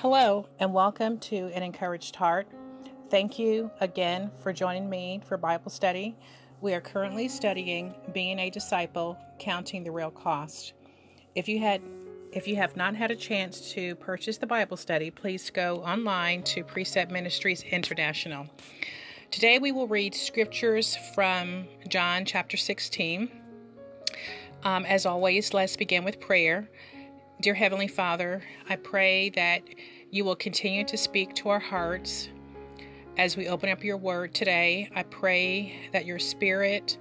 Hello, and welcome to An Encouraged Heart. Thank you again for joining me for Bible study. We are currently studying Being a Disciple, Counting the Real Cost. If you had if you have not had a chance to purchase the Bible study, please go online to Precept Ministries International. Today we will read scriptures from John chapter 16. Um, as always, let's begin with prayer. Dear Heavenly Father, I pray that you will continue to speak to our hearts as we open up your word today. I pray that your spirit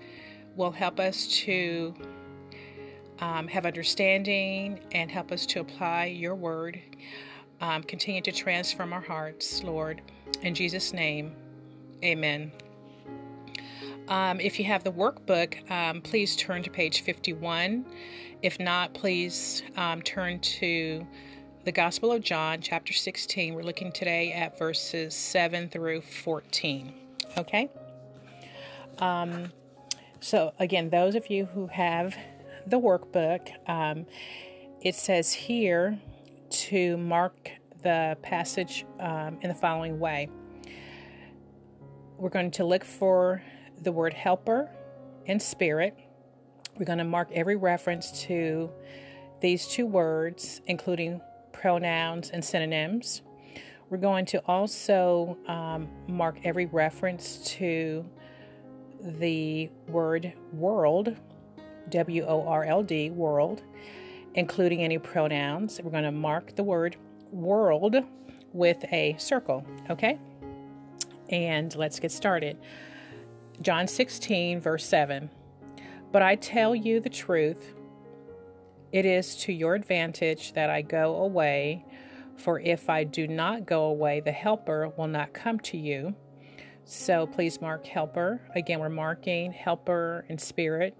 will help us to um, have understanding and help us to apply your word. Um, continue to transform our hearts, Lord. In Jesus' name, amen. Um, if you have the workbook, um, please turn to page 51. If not, please um, turn to the Gospel of John, chapter 16. We're looking today at verses 7 through 14. Okay? Um, so, again, those of you who have the workbook, um, it says here to mark the passage um, in the following way. We're going to look for the word helper and spirit. We're going to mark every reference to these two words, including pronouns and synonyms. We're going to also um, mark every reference to the word world, W O R L D, world, including any pronouns. We're going to mark the word world with a circle, okay? And let's get started. John 16, verse 7. But I tell you the truth, it is to your advantage that I go away, for if I do not go away, the Helper will not come to you. So please mark Helper. Again, we're marking Helper in spirit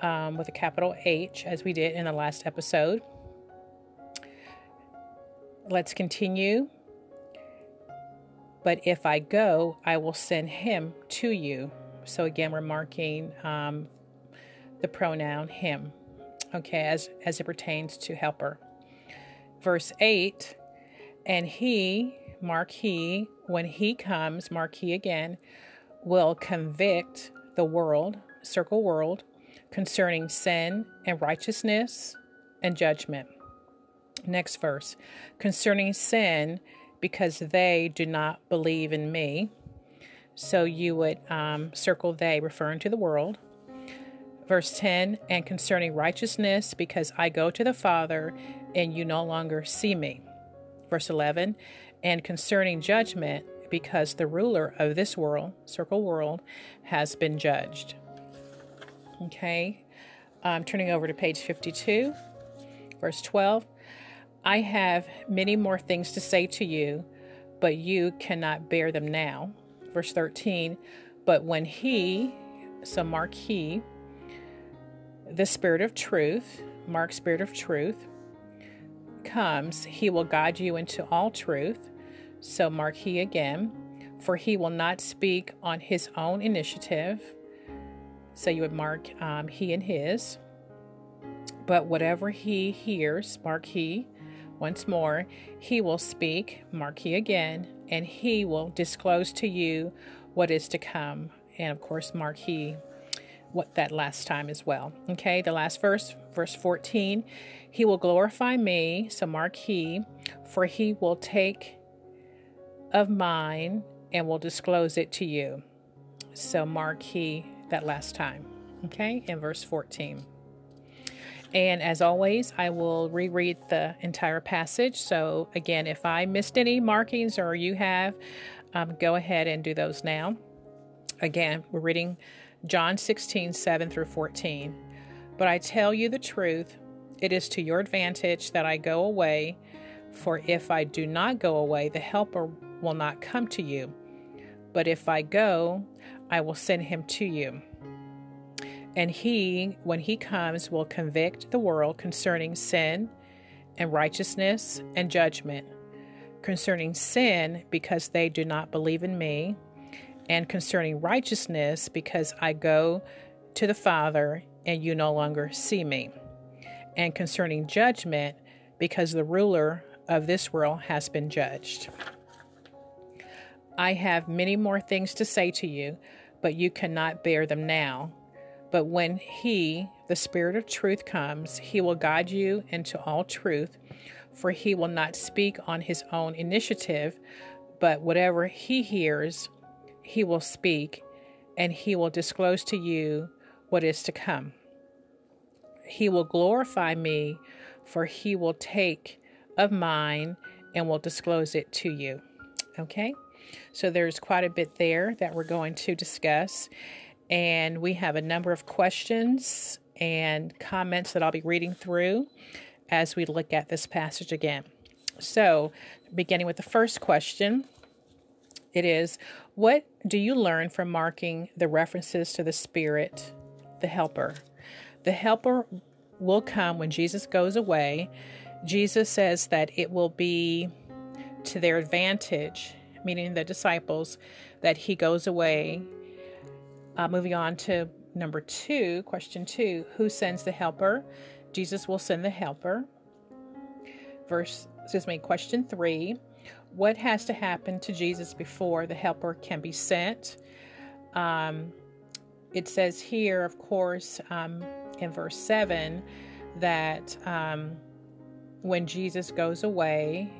um, with a capital H, as we did in the last episode. Let's continue. But if I go, I will send him to you. So again, we're marking um, the pronoun him, okay, as, as it pertains to helper. Verse 8, and he, mark he, when he comes, mark he again, will convict the world, circle world, concerning sin and righteousness and judgment. Next verse, concerning sin, because they do not believe in me. So you would um, circle they, referring to the world. Verse 10 And concerning righteousness, because I go to the Father and you no longer see me. Verse 11 And concerning judgment, because the ruler of this world, circle world, has been judged. Okay, I'm turning over to page 52, verse 12. I have many more things to say to you, but you cannot bear them now verse 13. But when he, so mark he, the Spirit of truth, mark Spirit of truth, comes, he will guide you into all truth. So mark he again, for he will not speak on his own initiative. So you would mark um, he and his. But whatever he hears, mark he. Once more, he will speak, mark he again, and he will disclose to you what is to come. And of course, mark he what that last time as well. Okay, the last verse, verse 14, he will glorify me, so mark he, for he will take of mine and will disclose it to you. So mark he that last time. Okay, in verse 14. And as always, I will reread the entire passage. So, again, if I missed any markings or you have, um, go ahead and do those now. Again, we're reading John 16, 7 through 14. But I tell you the truth, it is to your advantage that I go away, for if I do not go away, the Helper will not come to you. But if I go, I will send him to you. And he, when he comes, will convict the world concerning sin and righteousness and judgment. Concerning sin, because they do not believe in me, and concerning righteousness, because I go to the Father and you no longer see me. And concerning judgment, because the ruler of this world has been judged. I have many more things to say to you, but you cannot bear them now. But when He, the Spirit of truth, comes, He will guide you into all truth, for He will not speak on His own initiative, but whatever He hears, He will speak, and He will disclose to you what is to come. He will glorify me, for He will take of mine and will disclose it to you. Okay? So there's quite a bit there that we're going to discuss. And we have a number of questions and comments that I'll be reading through as we look at this passage again. So, beginning with the first question, it is What do you learn from marking the references to the Spirit, the Helper? The Helper will come when Jesus goes away. Jesus says that it will be to their advantage, meaning the disciples, that he goes away uh, moving on to number two, question two Who sends the helper? Jesus will send the helper. Verse, excuse me, question three What has to happen to Jesus before the helper can be sent? Um, it says here, of course, um, in verse 7, that um, when Jesus goes away,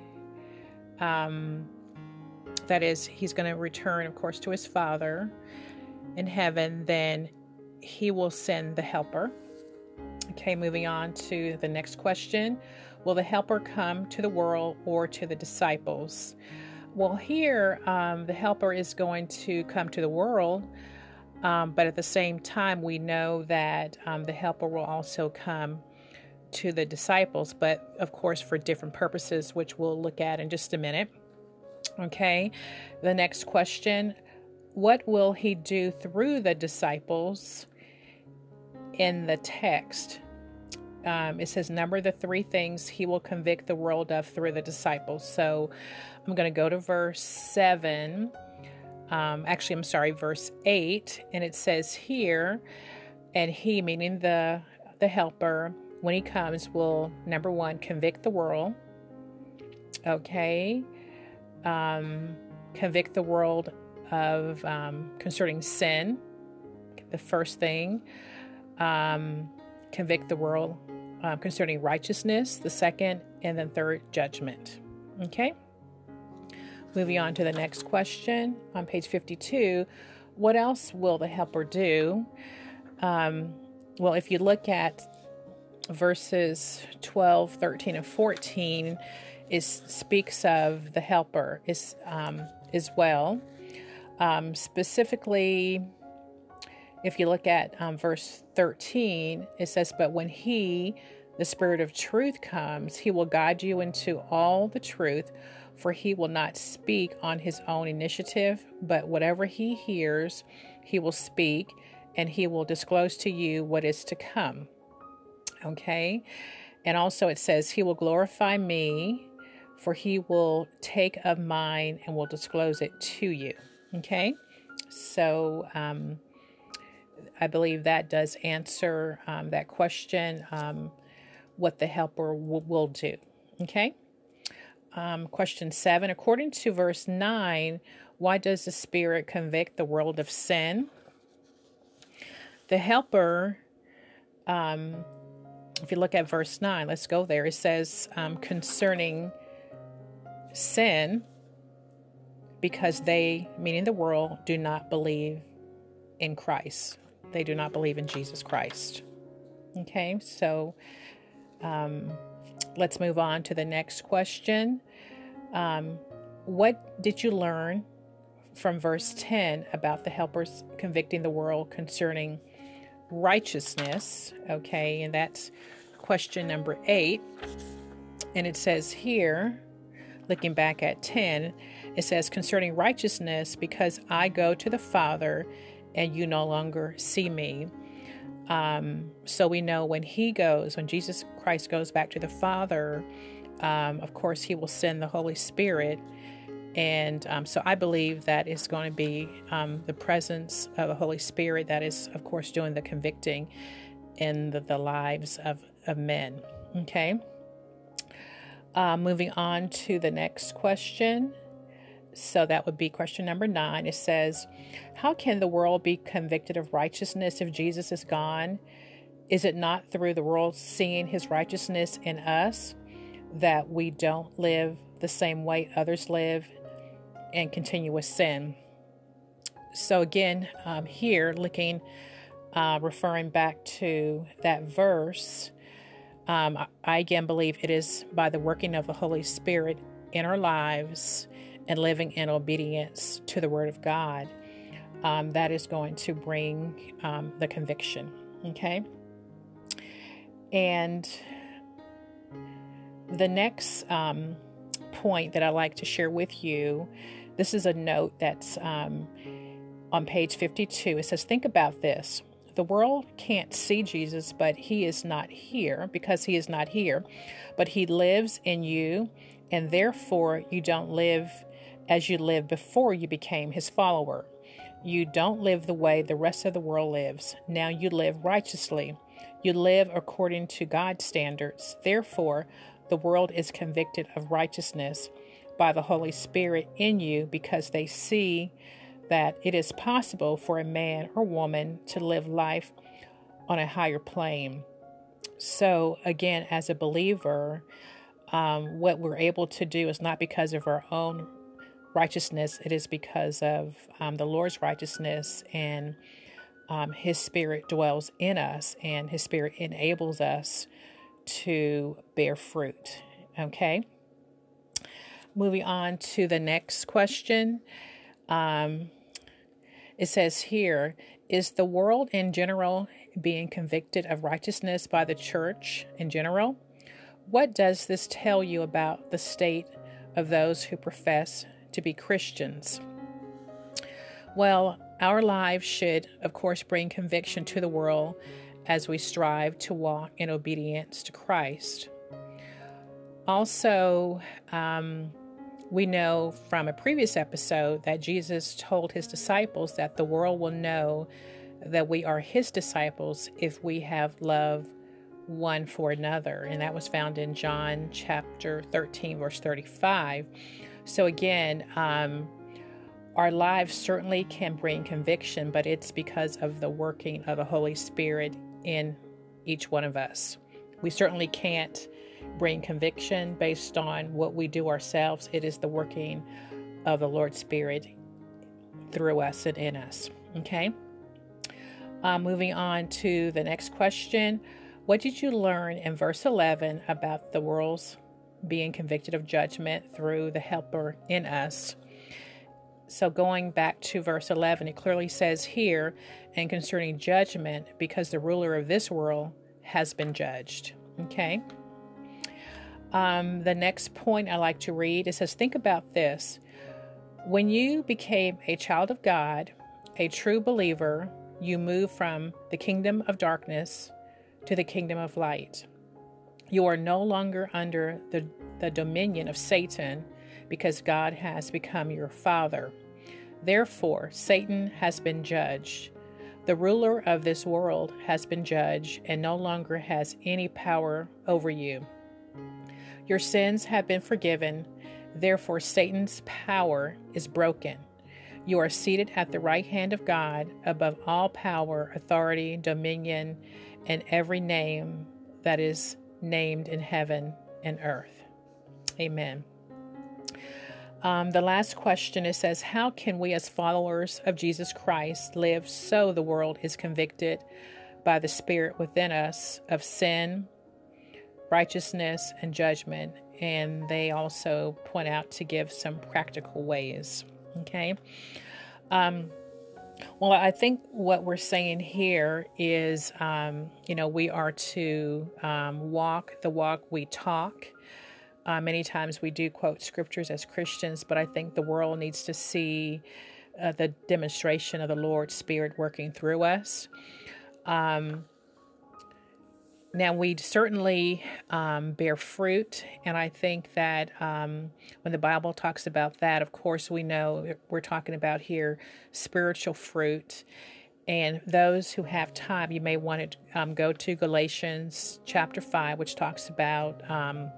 um, that is, he's going to return, of course, to his Father in heaven, then he will send the helper. Okay, moving on to the next question Will the helper come to the world or to the disciples? Well, here um, the helper is going to come to the world, um, but at the same time, we know that um, the helper will also come to the disciples, but of course for different purposes, which we'll look at in just a minute. Okay, the next question what will he do through the disciples in the text? Um, it says, Number the three things he will convict the world of through the disciples. So I'm going to go to verse 7. Um, actually, I'm sorry, verse 8. And it says here, and he, meaning the, the helper, when he comes, will number one, convict the world. Okay. Um, convict the world of um, concerning sin, the first thing, um, convict the world uh, concerning righteousness, the second, and then third, judgment. Okay? Moving on to the next question on page 52 What else will the helper do? Um, well, if you look at verses 12, 13, and 14, it speaks of the helper is, um, as well. Um, specifically, if you look at um, verse 13, it says, But when He, the Spirit of truth, comes, He will guide you into all the truth, for He will not speak on His own initiative, but whatever He hears, He will speak, and He will disclose to you what is to come. Okay? And also it says, He will glorify me, for He will take of mine and will disclose it to you. Okay, so um, I believe that does answer um, that question um, what the helper w- will do. Okay, um, question seven according to verse 9, why does the Spirit convict the world of sin? The helper, um, if you look at verse 9, let's go there. It says um, concerning sin, because they, meaning the world, do not believe in Christ. They do not believe in Jesus Christ. Okay, so um, let's move on to the next question. Um, what did you learn from verse 10 about the helpers convicting the world concerning righteousness? Okay, and that's question number eight. And it says here, looking back at 10, it says, concerning righteousness, because I go to the Father and you no longer see me. Um, so we know when he goes, when Jesus Christ goes back to the Father, um, of course, he will send the Holy Spirit. And um, so I believe that it's going to be um, the presence of the Holy Spirit that is, of course, doing the convicting in the, the lives of, of men. Okay. Uh, moving on to the next question. So that would be question number nine. It says, How can the world be convicted of righteousness if Jesus is gone? Is it not through the world seeing his righteousness in us that we don't live the same way others live and continue with sin? So, again, um, here looking, uh, referring back to that verse, um, I again believe it is by the working of the Holy Spirit in our lives and living in obedience to the Word of God um, that is going to bring um, the conviction. Okay. And the next um, point that I like to share with you this is a note that's um, on page 52. It says, Think about this. The world can't see Jesus, but he is not here because he is not here. But he lives in you, and therefore you don't live as you lived before you became his follower. You don't live the way the rest of the world lives. Now you live righteously. You live according to God's standards. Therefore, the world is convicted of righteousness by the Holy Spirit in you because they see that it is possible for a man or woman to live life on a higher plane. So, again, as a believer, um, what we're able to do is not because of our own righteousness, it is because of um, the Lord's righteousness and um, His Spirit dwells in us, and His Spirit enables us to bear fruit. Okay. Moving on to the next question. Um, it says here Is the world in general being convicted of righteousness by the church in general? What does this tell you about the state of those who profess to be Christians? Well, our lives should, of course, bring conviction to the world as we strive to walk in obedience to Christ. Also, um, we know from a previous episode that Jesus told his disciples that the world will know that we are his disciples if we have love one for another. And that was found in John chapter 13, verse 35. So, again, um, our lives certainly can bring conviction, but it's because of the working of the Holy Spirit in each one of us. We certainly can't bring conviction based on what we do ourselves. It is the working of the Lord's Spirit through us and in us. Okay? Uh, moving on to the next question. What did you learn in verse 11 about the world's being convicted of judgment through the helper in us? So, going back to verse 11, it clearly says here, and concerning judgment, because the ruler of this world has been judged. Okay. Um, the next point I like to read it says, Think about this. When you became a child of God, a true believer, you move from the kingdom of darkness to the kingdom of light. You are no longer under the, the dominion of Satan because God has become your father. Therefore, Satan has been judged. The ruler of this world has been judged and no longer has any power over you. Your sins have been forgiven. Therefore, Satan's power is broken. You are seated at the right hand of God above all power, authority, dominion, and every name that is named in heaven and earth. Amen. Um, the last question it says, How can we, as followers of Jesus Christ, live so the world is convicted by the Spirit within us of sin, righteousness, and judgment? And they also point out to give some practical ways. Okay. Um, well, I think what we're saying here is, um, you know, we are to um, walk the walk we talk. Uh, many times we do quote scriptures as Christians, but I think the world needs to see uh, the demonstration of the Lord's Spirit working through us. Um, now, we certainly um, bear fruit, and I think that um, when the Bible talks about that, of course, we know we're talking about here spiritual fruit. And those who have time, you may want to um, go to Galatians chapter 5, which talks about um,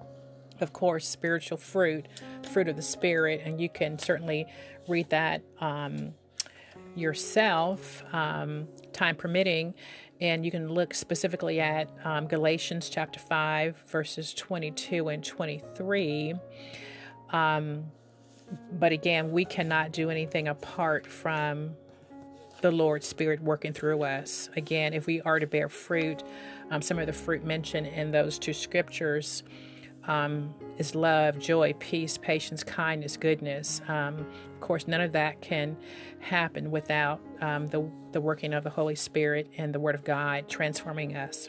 of course, spiritual fruit, fruit of the Spirit, and you can certainly read that um, yourself, um, time permitting. And you can look specifically at um, Galatians chapter 5, verses 22 and 23. Um, but again, we cannot do anything apart from the Lord's Spirit working through us. Again, if we are to bear fruit, um, some of the fruit mentioned in those two scriptures um, is love, joy, peace, patience, kindness, goodness. Um, of course, none of that can happen without um, the, the working of the Holy Spirit and the Word of God transforming us.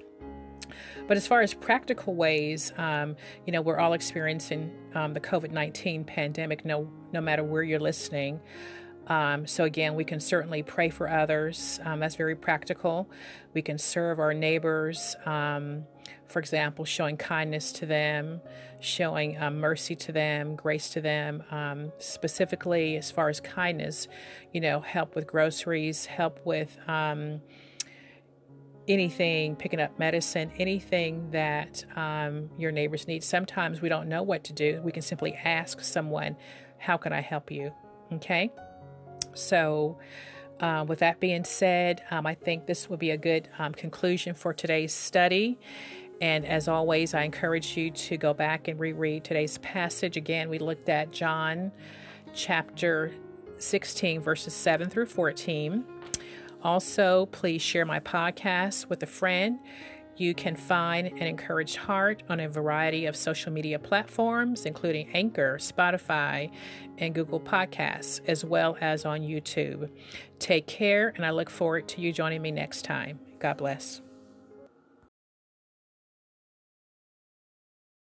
But as far as practical ways, um, you know, we're all experiencing um, the COVID 19 pandemic, no, no matter where you're listening. Um, so, again, we can certainly pray for others. Um, that's very practical. We can serve our neighbors, um, for example, showing kindness to them, showing um, mercy to them, grace to them. Um, specifically, as far as kindness, you know, help with groceries, help with um, anything, picking up medicine, anything that your neighbors need. Sometimes we don't know what to do. We can simply ask someone, How can I help you? Okay. So, uh, with that being said, um, I think this will be a good um, conclusion for today's study. And as always, I encourage you to go back and reread today's passage. Again, we looked at John chapter 16, verses 7 through 14. Also, please share my podcast with a friend. You can find an encouraged heart on a variety of social media platforms, including Anchor, Spotify, and Google Podcasts, as well as on YouTube. Take care, and I look forward to you joining me next time. God bless.